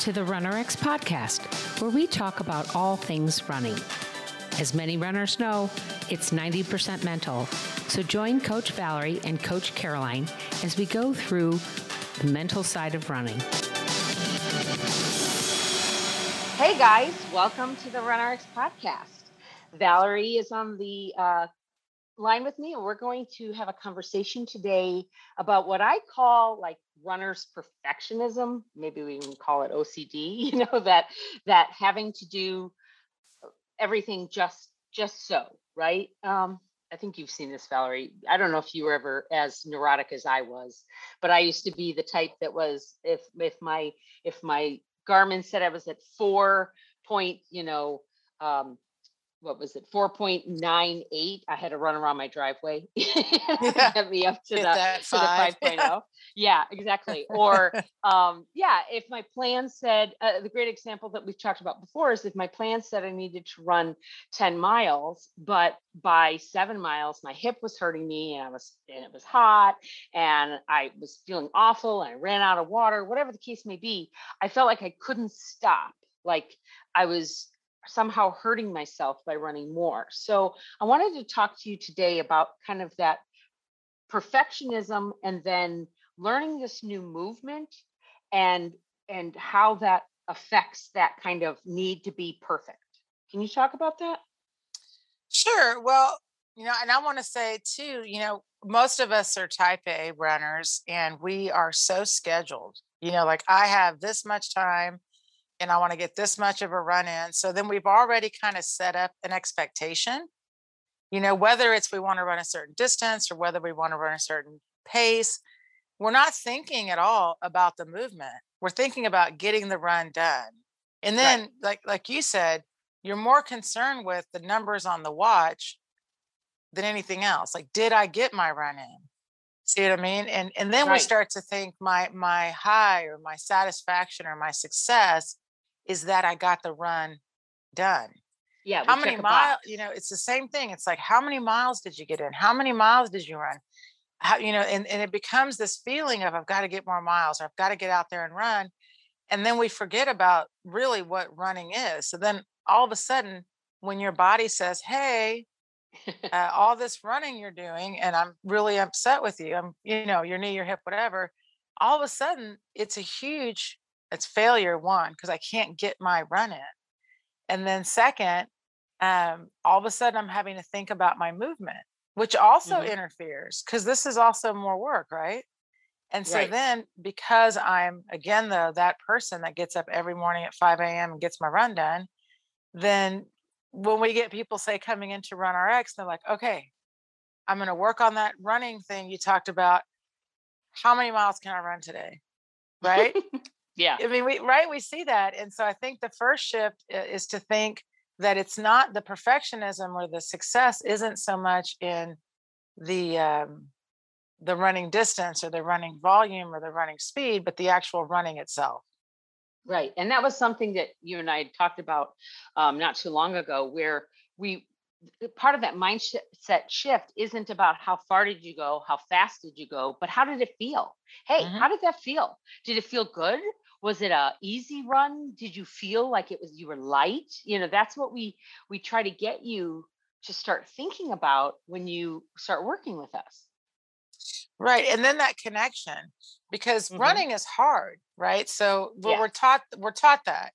to the RunRX podcast, where we talk about all things running. As many runners know, it's 90% mental. So join Coach Valerie and Coach Caroline as we go through the mental side of running. Hey guys, welcome to the RunRX podcast. Valerie is on the uh, line with me, and we're going to have a conversation today about what I call like runner's perfectionism. Maybe we can call it OCD. You know that that having to do everything just just so right. Um, I think you've seen this, Valerie. I don't know if you were ever as neurotic as I was, but I used to be the type that was if if my if my Garmin said I was at four point, you know, um, what was it 4.98 i had to run around my driveway yeah. get me up to the, to the 5.0 yeah. yeah exactly or um yeah if my plan said uh, the great example that we've talked about before is if my plan said i needed to run 10 miles but by seven miles my hip was hurting me and i was and it was hot and i was feeling awful and i ran out of water whatever the case may be i felt like i couldn't stop like i was somehow hurting myself by running more. So I wanted to talk to you today about kind of that perfectionism and then learning this new movement and and how that affects that kind of need to be perfect. Can you talk about that? Sure. Well, you know, and I want to say too, you know, most of us are type A runners and we are so scheduled. You know, like I have this much time and I want to get this much of a run in. So then we've already kind of set up an expectation, you know, whether it's we want to run a certain distance or whether we want to run a certain pace. We're not thinking at all about the movement. We're thinking about getting the run done. And then, right. like like you said, you're more concerned with the numbers on the watch than anything else. Like, did I get my run in? See what I mean? And and then right. we start to think my my high or my satisfaction or my success is that I got the run done. Yeah. How many miles? You know, it's the same thing. It's like, how many miles did you get in? How many miles did you run? How, you know, and, and it becomes this feeling of I've got to get more miles or I've got to get out there and run. And then we forget about really what running is. So then all of a sudden, when your body says, Hey, uh, all this running you're doing, and I'm really upset with you, I'm, you know, your knee, your hip, whatever, all of a sudden it's a huge it's failure one because i can't get my run in. And then second um, all of a sudden i'm having to think about my movement which also mm-hmm. interferes because this is also more work right? And so right. then because i'm again though that person that gets up every morning at 5 a.m and gets my run done then when we get people say coming in to run rx they're like okay i'm going to work on that running thing you talked about. How many miles can i run today? Right Yeah. I mean, we right, we see that. And so I think the first shift is to think that it's not the perfectionism or the success isn't so much in the um, the running distance or the running volume or the running speed, but the actual running itself. Right. And that was something that you and I had talked about um, not too long ago, where we part of that mindset shift isn't about how far did you go, how fast did you go, but how did it feel? Hey, mm-hmm. how did that feel? Did it feel good? Was it a easy run did you feel like it was you were light you know that's what we we try to get you to start thinking about when you start working with us right and then that connection because mm-hmm. running is hard right so well, yeah. we're taught we're taught that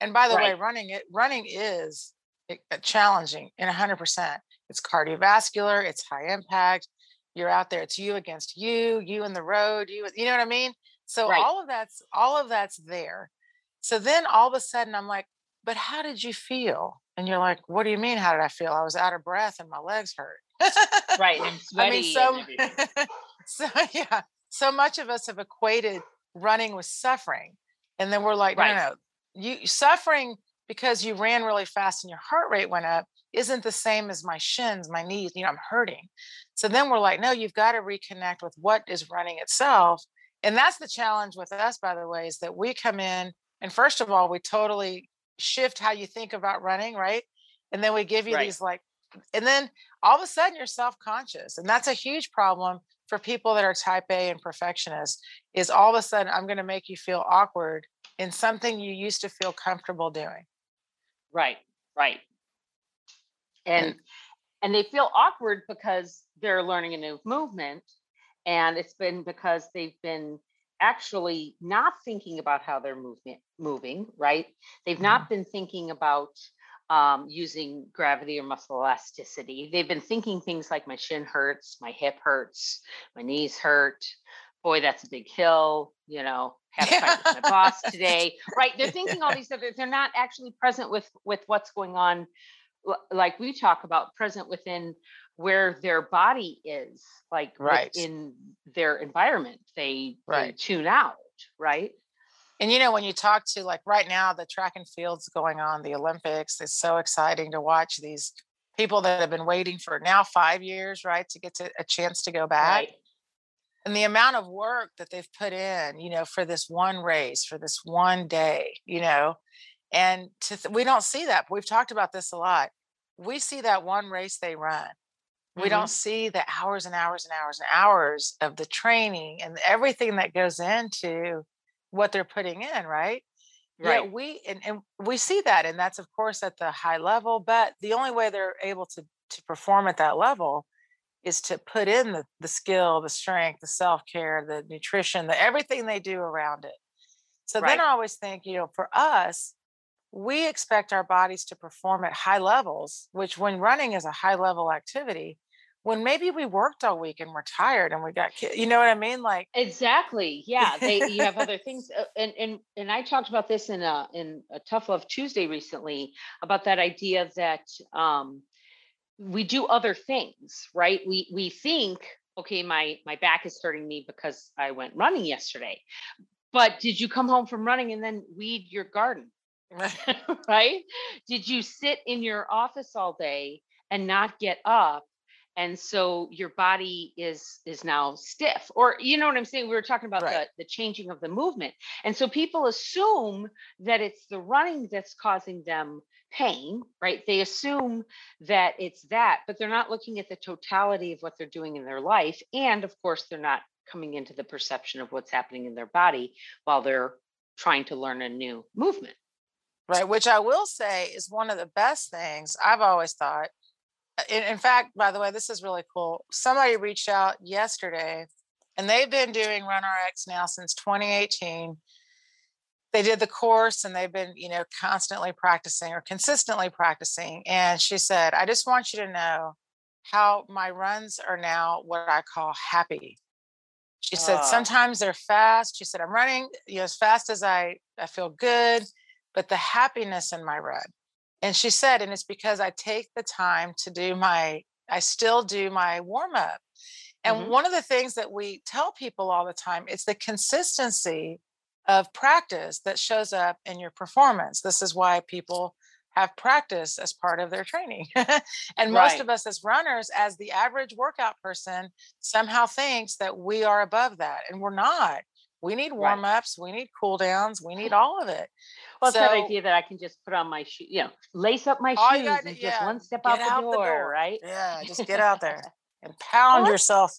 and by the right. way running it running is eh, challenging in 100% it's cardiovascular it's high impact you're out there it's you against you you in the road you you know what i mean so right. all of that's all of that's there. So then all of a sudden I'm like, but how did you feel? And you're like, what do you mean? How did I feel? I was out of breath and my legs hurt. right. I mean, so, so yeah, so much of us have equated running with suffering. And then we're like, right. no, no, no. You suffering because you ran really fast and your heart rate went up isn't the same as my shins, my knees, you know, I'm hurting. So then we're like, no, you've got to reconnect with what is running itself and that's the challenge with us by the way is that we come in and first of all we totally shift how you think about running right and then we give you right. these like and then all of a sudden you're self-conscious and that's a huge problem for people that are type a and perfectionists is all of a sudden i'm going to make you feel awkward in something you used to feel comfortable doing. Right, right. And and they feel awkward because they're learning a new movement and it's been because they've been actually not thinking about how they're moving moving, right? They've Mhm. not been thinking about um, using gravity or muscle elasticity. They've been thinking things like my shin hurts, my hip hurts, my knees hurt. Boy, that's a big hill. You know, had a fight with my boss today. Right? They're thinking all these other. They're not actually present with with what's going on. Like we talk about, present within where their body is, like Right. in their environment. They, they tune out. Right. And you know, when you talk to like right now, the track and field's going on, the Olympics, it's so exciting to watch these people that have been waiting for now five years, right, to get to a chance to go back. Right. And the amount of work that they've put in, you know, for this one race, for this one day, you know, and to th- we don't see that. We've talked about this a lot. We see that one race they run. We Mhm. don't see the hours and hours and hours and hours of the training and everything that goes into what they're putting in, right? Right. Yeah, we and, and we see that, and that's of course at the high level. But the only way they're able to to perform at that level is to put in the the skill, the strength, the self care, the nutrition, the everything they do around it. So then I always think, you know, for us, we expect our bodies to perform at high levels, which when running is a high level activity, when maybe we worked all week and we're tired and we got, ki- you know what I mean? Like, Exactly. Yeah. They you have other things. uh, And and and I talked about this in a in a Tough Love Tuesday recently about that idea that um we do other things, right? We we think, okay, my my back is hurting me because I went running yesterday. But did you come home from running and then weed your garden? right? Did you sit in your office all day and not get up? And so your body is is now stiff, or you know what I'm saying. We were talking about Right. the the changing of the movement, and so people assume that it's the running that's causing them pain, right? They assume that it's that, but they're not looking at the totality of what they're doing in their life, and of course, they're not coming into the perception of what's happening in their body while they're trying to learn a new movement. right which i will say is one of the best things i've always thought in, in fact by the way this is really cool. Somebody reached out yesterday and they've been doing run rx now since 2018 they did the course and they've been you know constantly practicing or consistently practicing and she said i just want you to know how my runs are now what i call happy. She said Ah. sometimes they're fast. She said i'm running you know as fast as i i feel good but the happiness in my run and she said and it's because i take the time to do my i still do my warm up and Mhm. one of the things that we tell people all the time is the consistency of practice that shows up in your performance this is why people have practice as part of their training and most Right. of us as runners as the average workout person somehow thinks that we are above that and we're not we need Right. warm ups we need cool downs we need all of it Well, it's that idea that I can just put on my shoe, you know, lace up my shoes gotta- and just one step get out the out door, the door. right? Yeah, just get out there and pound Well, yourself.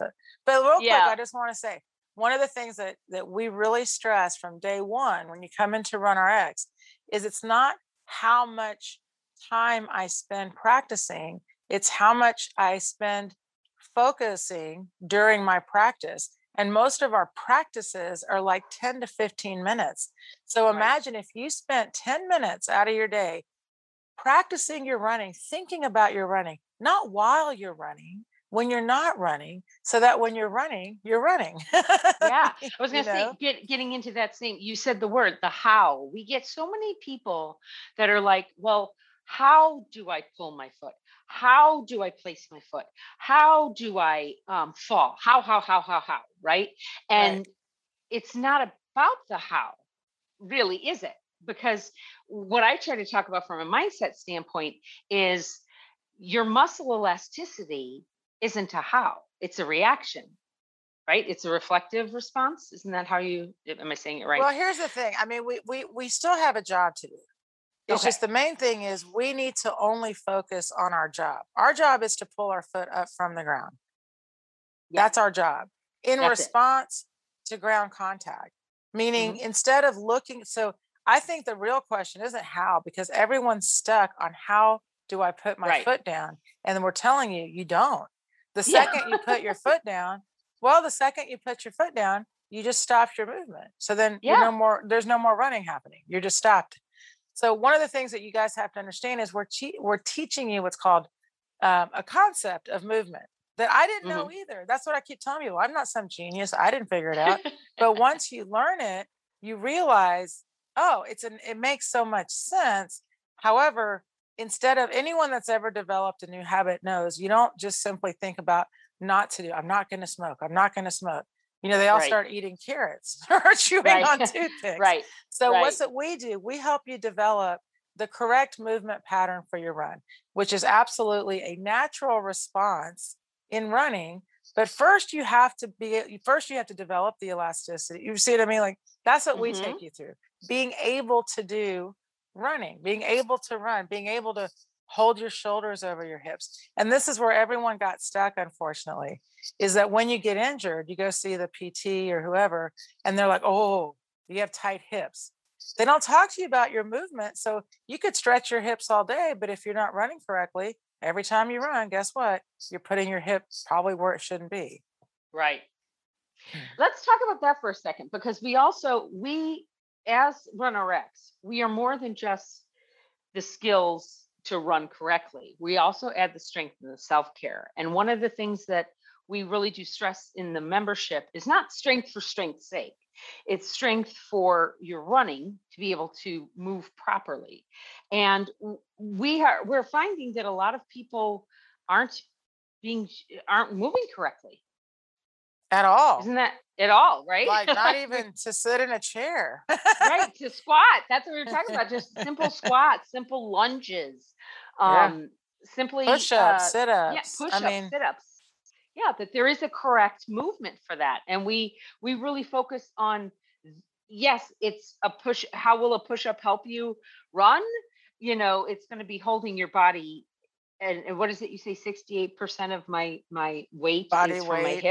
But real Yeah. quick, I just want to say one of the things that that we really stress from day one when you come into Run RX is it's not how much time I spend practicing, it's how much I spend focusing during my practice. And most of our practices are like 10 to 15 minutes. So Right. imagine if you spent 10 minutes out of your day practicing your running, thinking about your running, not while you're running, when you're not running, so that when you're running, you're running. Yeah. I was going to say, get, getting into that same, you said the word, the how. We get so many people that are like, well, how do I pull my foot? How do I place my foot? How do I um, fall? How, how, how, how, how, right? And it's not about the how, really, is it? Because what I try to talk about from a mindset standpoint is your muscle elasticity isn't a how, it's a reaction, right? It's a reflective response. Isn't that how you, am I saying it right? Well, here's the thing. I mean, we we we still have a job to do. It's Okay. just the main thing is we need to only focus on our job. Our job is to pull our foot up from the ground. Yeah. That's our job in That's it. response to ground contact. Meaning, Mm-hmm. instead of looking, so I think the real question isn't how, because everyone's stuck on how do I put my Right. foot down? And then we're telling you, you don't. The Yeah. second you put your foot down, well, the second you put your foot down, you just stopped your movement. So then you're Yeah. no more, there's no more running happening. You're just stopped. So one of the things that you guys have to understand is we're we're teaching you what's called um, a concept of movement that I didn't know either. That's what I keep telling you. I'm not some genius. I didn't figure it out. but once you learn it, you realize, oh, it's an it makes so much sense. However, instead of anyone that's ever developed a new habit knows, you don't just simply think about not to do. I'm not going to smoke. I'm not going to smoke. You know, they all Right. start eating carrots or chewing Right. on toothpicks. right. So Right. what's it we do? We help you develop the correct movement pattern for your run, which is absolutely a natural response in running. But first you have to be first you have to develop the elasticity. You see what I mean? Like that's what we Mhm. take you through. Being able to do running, being able to run, being able to hold your shoulders over your hips. And this is where everyone got stuck, unfortunately, is that when you get injured, you go see the PT or whoever, and they're like, oh, you have tight hips. They don't talk to you about your movement. So you could stretch your hips all day, but if you're not running correctly, every time you run, guess what? You're putting your hip probably where it shouldn't be. Right. Hmm. Let's talk about that for a second because we also we as RunRX, we are more than just the skills to run correctly. We also add the strength and the self-care. And one of the things that we really do stress in the membership is not strength for strength's sake. It's strength for your running to be able to move properly. And we are we're finding that a lot of people aren't being aren't moving correctly. At all. Isn't that at all, right? Like not even to sit in a chair. right to squat. That's what we were talking about. Just simple squats, simple lunges, Yeah. um, simply Push uh, sit ups. yeah, push I mean, sit ups. Yeah, that there is a correct movement for that, and we we really focus on. Yes, it's a push. How will a push up help you run? You know, it's going to be holding your body. And, and what is it? You say sixty-eight percent of my my weight Body is from my weight.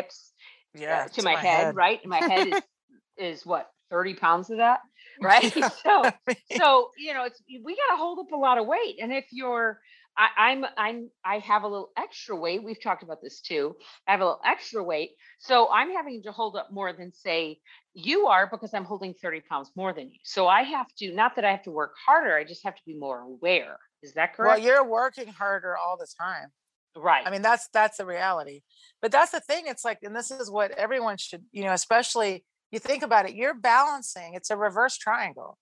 Hips uh, yeah. to my, head, right? My head is is what thirty pounds of that, right? Yeah. So so you know it's we got to hold up a lot of weight and if you're I, i'm i'm i have a little extra weight we've talked about this too i have a little extra weight so i'm having to hold up more than say you are because i'm holding 30 pounds more than you so i have to not that i have to work harder i just have to be more aware is that correct? well, you're working harder all the time. Right I mean, that's that's the reality. But that's the thing. It's like, and this is what everyone should, you know, especially you think about it. You're balancing. It's a reverse triangle,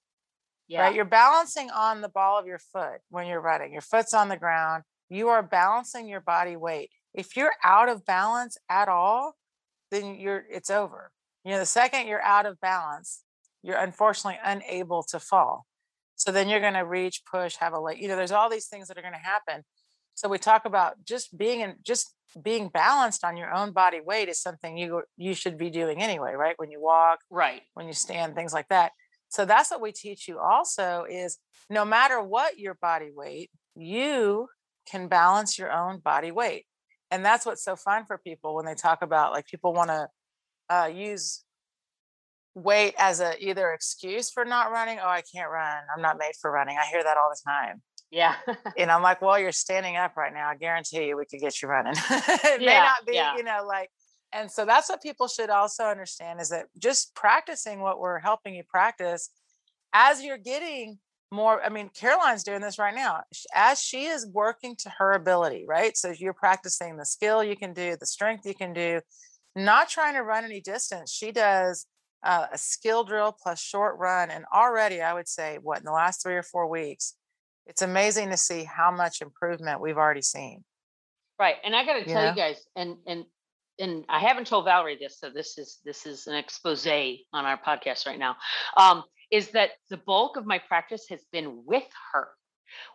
yeah right? You're balancing on the ball of your foot when you're running. Your foot's on the ground. You are balancing your body weight. If you're out of balance at all, then you're it's over. You know, the second you're out of balance, you're unfortunately unable to fall. So then you're going to reach, push, have a leg. You know, there's all these things that are going to happen. So we talk about just being in, just being balanced on your own body weight is something you you should be doing anyway, right? When you walk, right when you stand, things like that. So that's what we teach you also is no matter what your body weight, you can balance your own body weight. And that's what's so fun for people when they talk about like people want to uh, use weight as a either excuse for not running. Oh, I can't run. I'm not made for running. I hear that all the time. Yeah And I'm like, well, you're standing up right now. I guarantee you we could get you running. it may not be, yeah. you know, like, and so that's what people should also understand is that just practicing what we're helping you practice as you're getting more. I mean, Caroline's doing this right now as she is working to her ability, right? So you're practicing the skill you can do, the strength you can do, not trying to run any distance. She does uh, a skill drill plus short run. And already, I would say, what in the last three or four weeks, it's amazing to see how much improvement we've already seen. Right. And I got to tell know? you guys, and and and I haven't told Valerie this, so this is this is an expose on our podcast right now. Um, is that the bulk of my practice has been with her.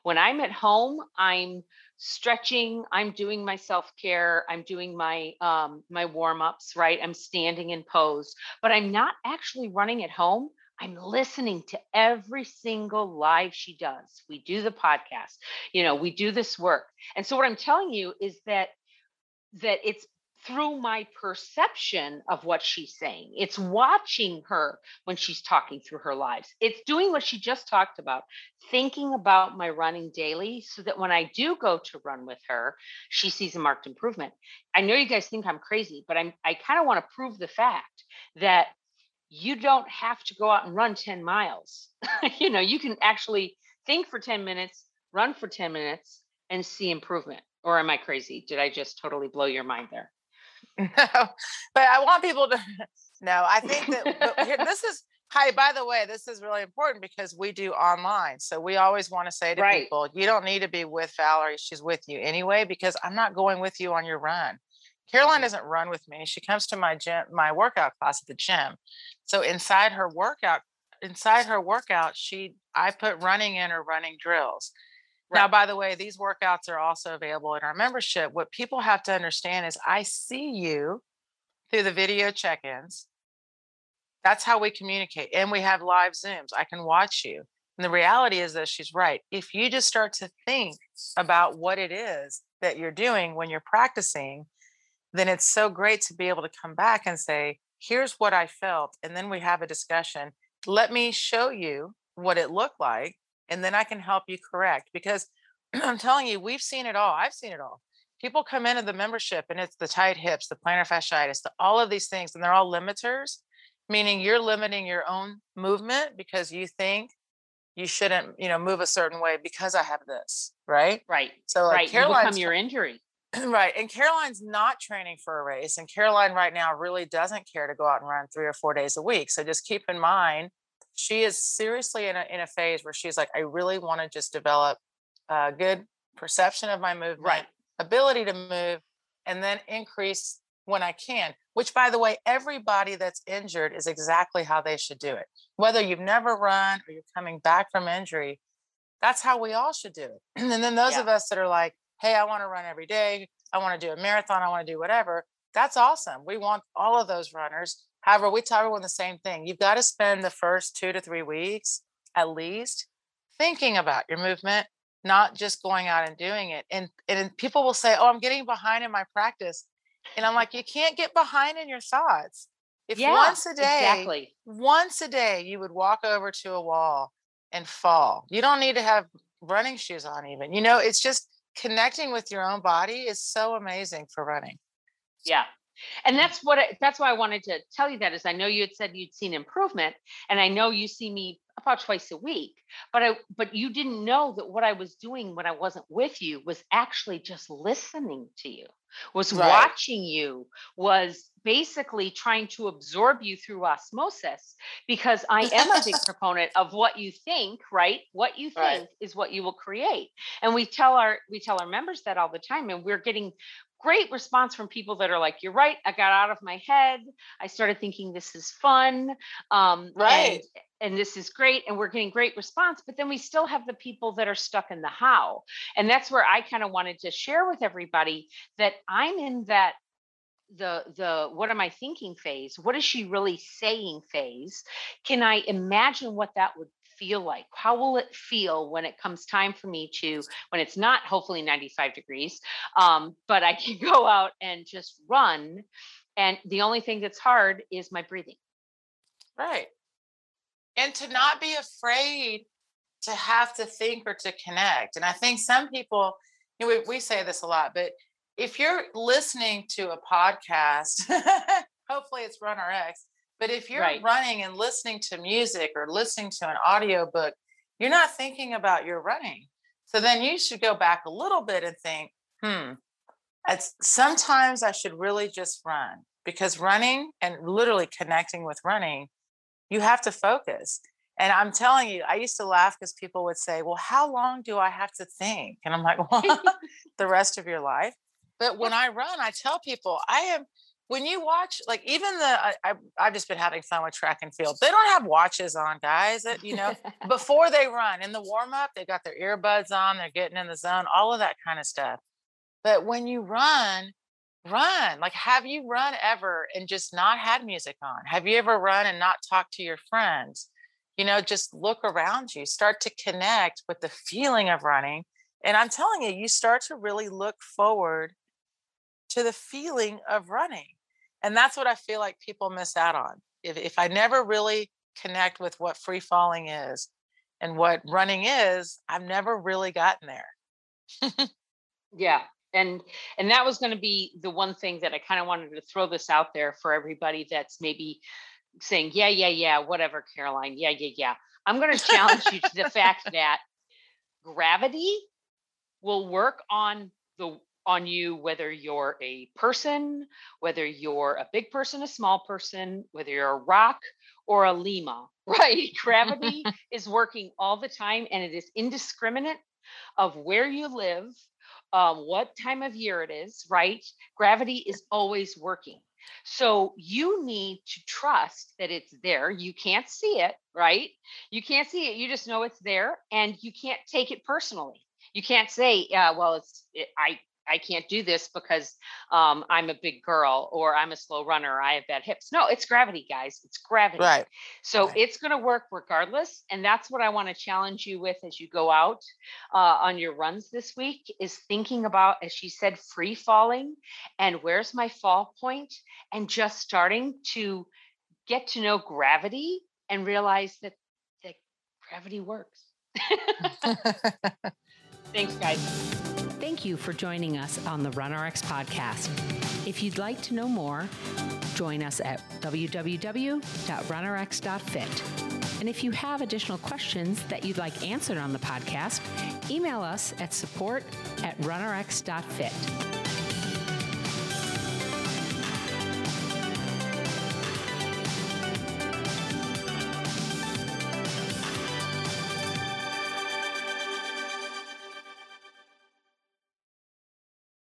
When I'm at home, I'm stretching, I'm doing my self-care, I'm doing my um my warm-ups, right? I'm standing in pose, but I'm not actually running at home. I'm listening to every single live she does. We do the podcast, you know, we do this work. And so what I'm telling you is that that it's through my perception of what she's saying. It's watching her when she's talking through her lives. It's doing what she just talked about, thinking about my running daily so that when I do go to run with her, she sees a marked improvement. I know you guys think I'm crazy, but I'm I kind of want to prove the fact that you don't have to go out and run 10 miles. you know, you can actually think for 10 minutes, run for 10 minutes and see improvement. Or am I crazy? Did I just totally blow your mind there? No, but I want people to know. I think that here, this is hi. By the way, this is really important because we do online, so we always want to say to Right. people, you don't need to be with Valerie; she's with you anyway. Because I'm not going with you on your run. Caroline doesn't run with me; she comes to my gym, my workout class at the gym. So inside her workout, inside her workout, she I put running in or running drills. Now, by the way, these workouts are also available in our membership. What people have to understand is I see you through the video check ins. That's how we communicate. And we have live Zooms. I can watch you. And the reality is that she's right. If you just start to think about what it is that you're doing when you're practicing, then it's so great to be able to come back and say, here's what I felt. And then we have a discussion. Let me show you what it looked like. And then I can help you correct. Because I'm telling you, we've seen it all. I've seen it all. People come into the membership and it's the tight hips, the plantar fasciitis, the, all of these things, and they're all limiters, meaning you're limiting your own movement because you think you shouldn't, you know, move a certain way because I have this, right? Right. So like right. You become your injury. Right. And Caroline's not training for a race. And Caroline right now really doesn't care to go out and run three or four days a week. So just keep in mind, she is seriously in a, in a phase where she's like, I really want to just develop a good perception of my movement, Right. ability to move, and then increase when I can. Which, by the way, everybody that's injured is exactly how they should do it. Whether you've never run or you're coming back from injury, that's how we all should do it. And then those Yeah. of us that are like, hey, I want to run every day, I want to do a marathon, I want to do whatever, that's awesome. We want all of those runners. However, we tell everyone the same thing. You've got to spend the first two to three weeks at least thinking about your movement, not just going out and doing it. And and people will say, "Oh, I'm getting behind in my practice," and I'm like, "You can't get behind in your thoughts. If yeah. once a day, Exactly. once a day, you would walk over to a wall and fall. You don't need to have running shoes on, even. You know, it's just connecting with your own body is so amazing for running. Yeah. And that's what I, that's why I wanted to tell you that is I know you had said you'd seen improvement and I know you see me about twice a week but I but you didn't know that what I was doing when I wasn't with you was actually just listening to you was Right. watching you was basically trying to absorb you through osmosis because I am a big proponent of what you think right what you think Right. is what you will create and we tell our we tell our members that all the time and we're getting great response from people that are like you're right i got out of my head i started thinking this is fun um Right. And, this is great and we're getting great response but then we still have the people that are stuck in the how and that's where i kind of wanted to share with everybody that i'm in that the the what am i thinking phase? What is she really saying phase? Can i imagine what that would feel like? How will it feel when it comes time for me to when it's not hopefully 95 degrees um, but i can go out and just run and the only thing that's hard is my breathing. Right. And to not be afraid to have to think or to connect. And I think some people, you know, we, we say this a lot, but if you're listening to a podcast, hopefully it's Run RX, but if you're Right. running and listening to music or listening to an audio book, you're not thinking about your running. So then you should go back a little bit and think, hmm, it's sometimes I should really just run because running and literally connecting with running, you have to focus. And I'm telling you, I used to laugh because people would say, Well, how long do I have to think? And I'm like, Well, the rest of your life. But when I run, I tell people, I am, when you watch, like even the, I, I, I've just been having fun with track and field. They don't have watches on, guys. That, you know, before they run in the warm up, they got their earbuds on, they're getting in the zone, all of that kind of stuff. But when you run, run. Like, have you run ever and just not had music on? Have you ever run and not talked to your friends? You know, just look around you, start to connect with the feeling of running. And I'm telling you, you start to really look forward to the feeling of running. And that's what I feel like people miss out on. If, if I never really connect with what free falling is and what running is, I've never really gotten there. yeah. And and that was going to be the one thing that I kind of wanted to throw this out there for everybody that's maybe saying, yeah, yeah, yeah, whatever, Caroline. Yeah, yeah, yeah. I'm going to challenge you to the fact that gravity will work on the on you whether you're a person whether you're a big person a small person whether you're a rock or a lima right gravity is working all the time and it is indiscriminate of where you live um, what time of year it is right gravity is always working so you need to trust that it's there. You can't see it, right? You can't see it. You just know it's there and you can't take it personally. You can't say, well, it's, it, I, I can't do this because um, I'm a big girl or I'm a slow runner. I have bad hips. No, it's gravity, guys. It's gravity. Right. So right. it's going to work regardless. And that's what I want to challenge you with as you go out uh, on your runs this week is thinking about, as she said, free falling and where's my fall point and just starting to get to know gravity and realize that, that gravity works. Thanks, guys. Thank you for joining us on the RunRx podcast. If you'd like to know more, join us at www.runrx.fit. And if you have additional questions that you'd like answered on the podcast, email us at support at runrx.fit.